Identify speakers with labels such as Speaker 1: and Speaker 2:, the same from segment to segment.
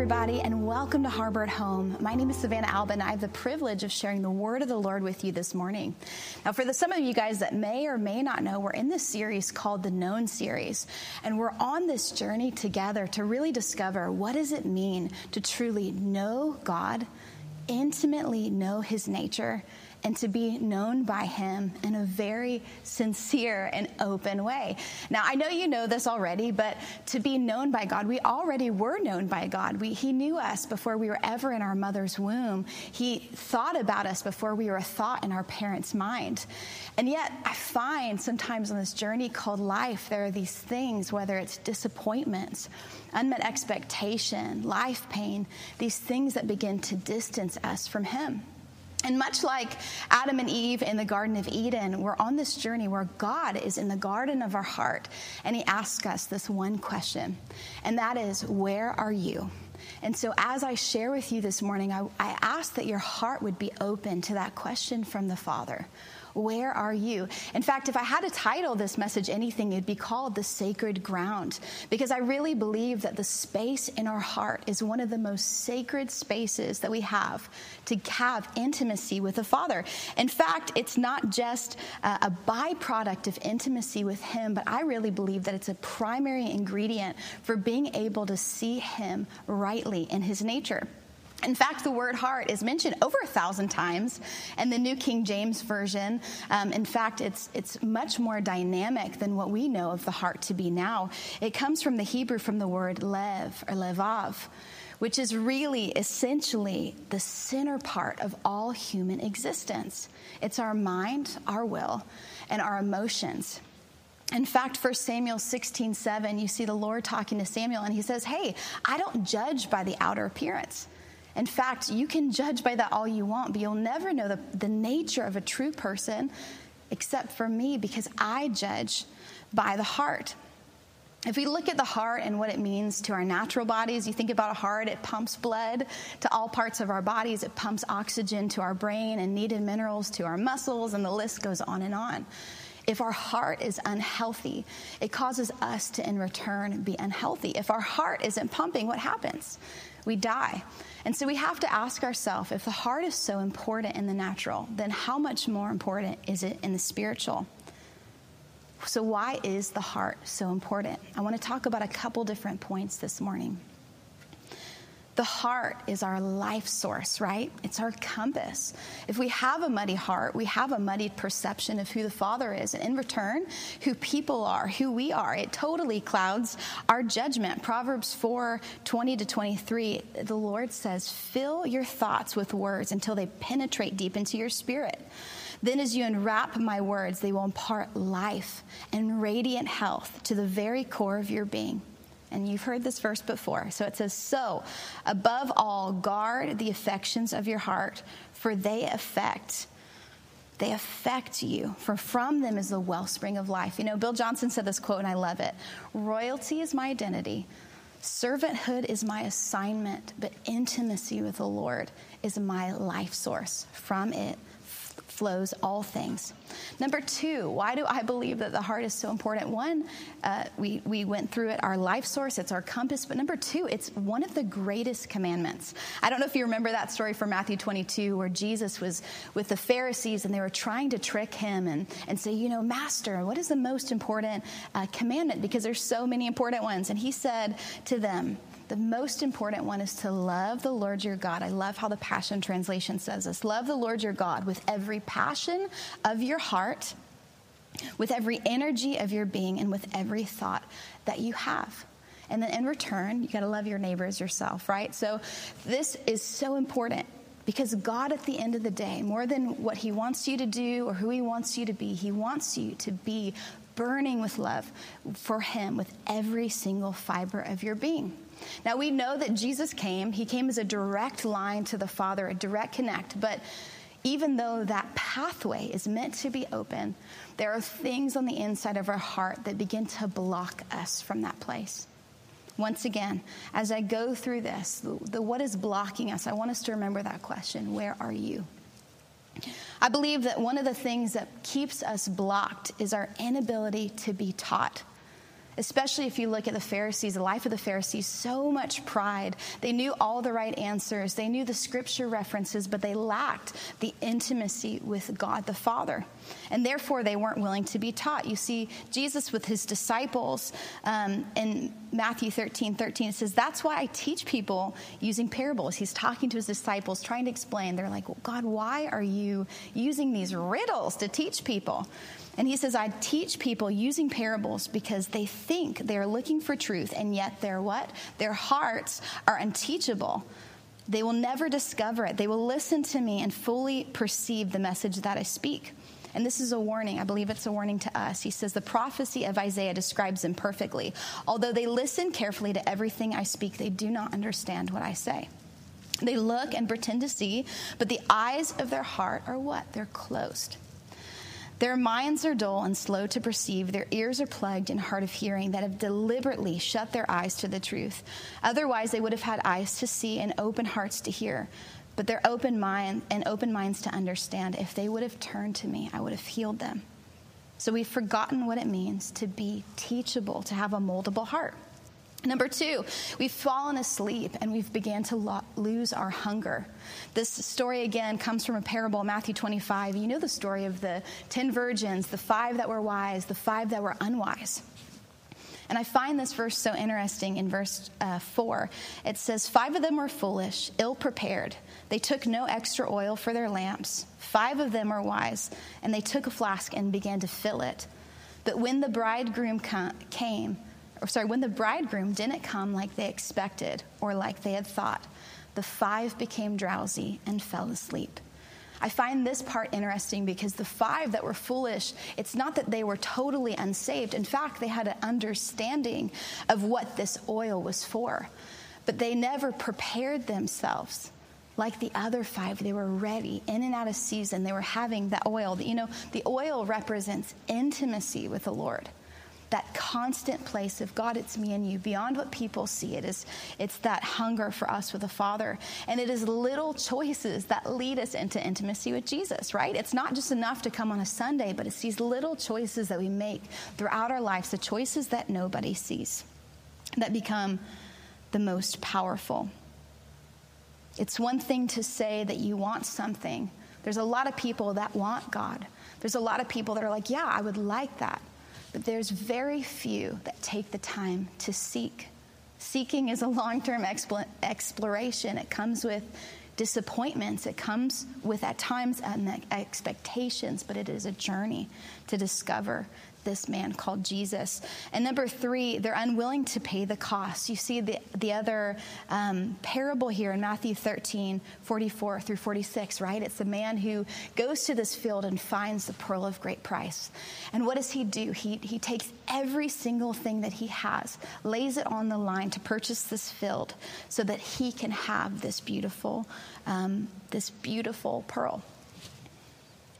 Speaker 1: Everybody, and welcome to Harbor at Home. My name is Savannah Alban. I have the privilege of sharing the word of the Lord with you this morning. Now, for the, some of you guys that may or may not know, we're in this series called the Known Series, and we're on this journey together to really discover what does it mean to truly know God, intimately know His nature, and to be known by Him in a very sincere and open way. Now, I know you know this already, but to be known by God, we already were known by God. We, he knew us before we were ever in our mother's womb. He thought about us before we were a thought in our parents' mind. And yet, I find sometimes on this journey called life, there are these things, whether it's disappointments, unmet expectation, life pain, these things that begin to distance us from Him. And much like Adam and Eve in the Garden of Eden, we're on this journey where God is in the garden of our heart and He asks us this one question, and that is, Where are you? And so, as I share with you this morning, I, I ask that your heart would be open to that question from the Father. Where are you? In fact, if I had to title this message anything, it'd be called The Sacred Ground, because I really believe that the space in our heart is one of the most sacred spaces that we have to have intimacy with the Father. In fact, it's not just a byproduct of intimacy with Him, but I really believe that it's a primary ingredient for being able to see Him rightly in His nature. In fact, the word heart is mentioned over a thousand times in the New King James Version. Um, in fact, it's, it's much more dynamic than what we know of the heart to be now. It comes from the Hebrew from the word lev or levav, which is really essentially the center part of all human existence. It's our mind, our will, and our emotions. In fact, 1 Samuel 16, 7, you see the Lord talking to Samuel, and he says, Hey, I don't judge by the outer appearance. In fact, you can judge by that all you want, but you'll never know the, the nature of a true person except for me because I judge by the heart. If we look at the heart and what it means to our natural bodies, you think about a heart, it pumps blood to all parts of our bodies, it pumps oxygen to our brain and needed minerals to our muscles, and the list goes on and on. If our heart is unhealthy, it causes us to, in return, be unhealthy. If our heart isn't pumping, what happens? We die. And so we have to ask ourselves if the heart is so important in the natural, then how much more important is it in the spiritual? So, why is the heart so important? I want to talk about a couple different points this morning. The heart is our life source, right? It's our compass. If we have a muddy heart, we have a muddied perception of who the Father is. And in return, who people are, who we are. It totally clouds our judgment. Proverbs 4 20 to 23, the Lord says, Fill your thoughts with words until they penetrate deep into your spirit. Then, as you enwrap my words, they will impart life and radiant health to the very core of your being. And you've heard this verse before. So it says, So, above all, guard the affections of your heart, for they affect. They affect you, for from them is the wellspring of life. You know, Bill Johnson said this quote, and I love it Royalty is my identity, servanthood is my assignment, but intimacy with the Lord is my life source. From it flows all things. Number two, why do I believe that the heart is so important? One, uh, we, we went through it, our life source, it's our compass. But number two, it's one of the greatest commandments. I don't know if you remember that story from Matthew 22 where Jesus was with the Pharisees and they were trying to trick him and, and say, you know, Master, what is the most important uh, commandment? Because there's so many important ones. And he said to them, the most important one is to love the Lord your God. I love how the Passion Translation says this love the Lord your God with every passion of your heart, with every energy of your being, and with every thought that you have. And then in return, you got to love your neighbors yourself, right? So this is so important because God, at the end of the day, more than what He wants you to do or who He wants you to be, He wants you to be burning with love for Him with every single fiber of your being. Now we know that Jesus came, he came as a direct line to the Father, a direct connect, but even though that pathway is meant to be open, there are things on the inside of our heart that begin to block us from that place. Once again, as I go through this, the, the what is blocking us, I want us to remember that question where are you? I believe that one of the things that keeps us blocked is our inability to be taught especially if you look at the Pharisees, the life of the Pharisees, so much pride. They knew all the right answers, they knew the scripture references, but they lacked the intimacy with God the Father. And therefore, they weren't willing to be taught. You see, Jesus with his disciples um, in Matthew 13 13, it says, That's why I teach people using parables. He's talking to his disciples, trying to explain. They're like, well, God, why are you using these riddles to teach people? And he says, I teach people using parables because they think they're looking for truth, and yet their what? Their hearts are unteachable. They will never discover it. They will listen to me and fully perceive the message that I speak. And this is a warning. I believe it's a warning to us. He says, The prophecy of Isaiah describes them perfectly. Although they listen carefully to everything I speak, they do not understand what I say. They look and pretend to see, but the eyes of their heart are what? They're closed. Their minds are dull and slow to perceive. Their ears are plugged and hard of hearing that have deliberately shut their eyes to the truth. Otherwise, they would have had eyes to see and open hearts to hear. But their open mind and open minds to understand. If they would have turned to me, I would have healed them. So we've forgotten what it means to be teachable, to have a moldable heart. Number two, we've fallen asleep and we've began to lo- lose our hunger. This story again comes from a parable, Matthew 25. You know the story of the 10 virgins, the five that were wise, the five that were unwise. And I find this verse so interesting in verse uh, 4. It says, Five of them were foolish, ill prepared. They took no extra oil for their lamps. Five of them were wise, and they took a flask and began to fill it. But when the bridegroom came, or sorry, when the bridegroom didn't come like they expected or like they had thought, the five became drowsy and fell asleep. I find this part interesting because the five that were foolish, it's not that they were totally unsaved. In fact, they had an understanding of what this oil was for, but they never prepared themselves. Like the other five, they were ready in and out of season. They were having the oil. You know, the oil represents intimacy with the Lord that constant place of God, it's me and you, beyond what people see. It is, it's that hunger for us with the Father. And it is little choices that lead us into intimacy with Jesus, right? It's not just enough to come on a Sunday, but it's these little choices that we make throughout our lives, the choices that nobody sees, that become the most powerful. It's one thing to say that you want something. There's a lot of people that want God. There's a lot of people that are like, yeah, I would like that. But there's very few that take the time to seek. Seeking is a long term exploration. It comes with disappointments, it comes with at times expectations, but it is a journey to discover this man called Jesus. And number three, they're unwilling to pay the cost. You see the, the other um, parable here in Matthew 13, 44 through 46, right? It's the man who goes to this field and finds the pearl of great price. And what does he do? He, he takes every single thing that he has, lays it on the line to purchase this field so that he can have this beautiful, um, this beautiful pearl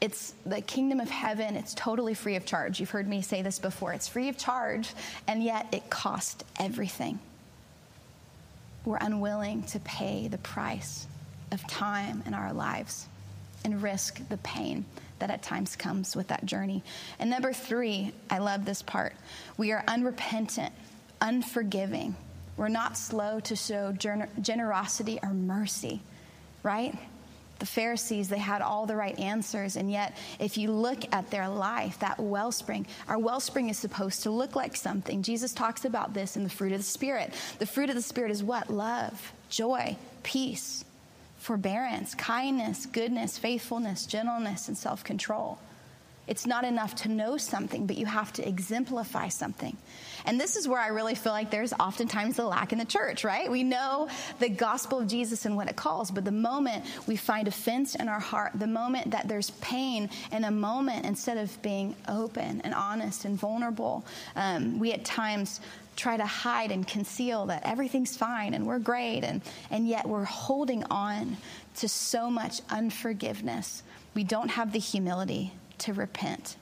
Speaker 1: it's the kingdom of heaven. It's totally free of charge. You've heard me say this before. It's free of charge and yet it cost everything. We're unwilling to pay the price of time in our lives and risk the pain that at times comes with that journey. And number three i love this part. We are unrepentant unforgiving. We're not slow to show generosity or mercy right the Pharisees, they had all the right answers. And yet, if you look at their life, that wellspring, our wellspring is supposed to look like something. Jesus talks about this in the fruit of the Spirit. The fruit of the Spirit is what? Love, joy, peace, forbearance, kindness, goodness, faithfulness, gentleness, and self control. It's not enough to know something, but you have to exemplify something. And this is where I really feel like there's oftentimes a lack in the church, right? We know the gospel of Jesus and what it calls, but the moment we find offense in our heart, the moment that there's pain in a moment, instead of being open and honest and vulnerable, um, we at times try to hide and conceal that everything's fine and we're great, and, and yet we're holding on to so much unforgiveness, we don't have the humility to repent.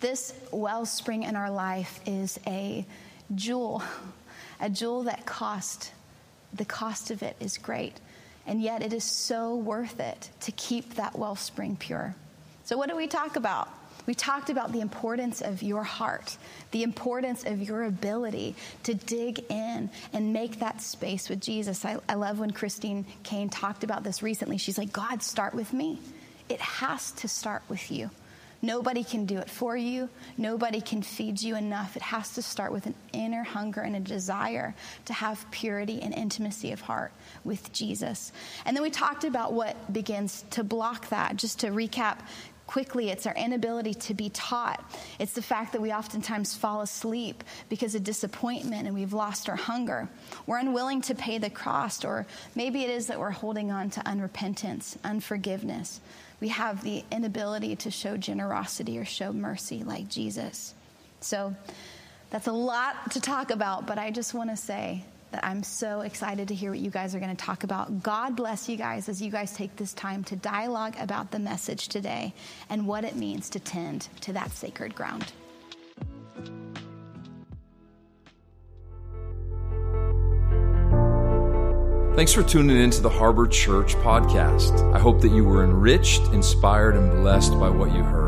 Speaker 1: This wellspring in our life is a jewel, a jewel that cost, the cost of it is great. And yet it is so worth it to keep that wellspring pure. So, what do we talk about? We talked about the importance of your heart, the importance of your ability to dig in and make that space with Jesus. I, I love when Christine Caine talked about this recently. She's like, God, start with me. It has to start with you. Nobody can do it for you. Nobody can feed you enough. It has to start with an inner hunger and a desire to have purity and intimacy of heart with Jesus. And then we talked about what begins to block that. Just to recap quickly, it's our inability to be taught. It's the fact that we oftentimes fall asleep because of disappointment and we've lost our hunger. We're unwilling to pay the cost, or maybe it is that we're holding on to unrepentance, unforgiveness we have the inability to show generosity or show mercy like Jesus. So that's a lot to talk about, but I just want to say that I'm so excited to hear what you guys are going to talk about. God bless you guys as you guys take this time to dialogue about the message today and what it means to tend to that sacred ground.
Speaker 2: Thanks for tuning in to the Harbor Church podcast. I hope that you were enriched, inspired, and blessed by what you heard.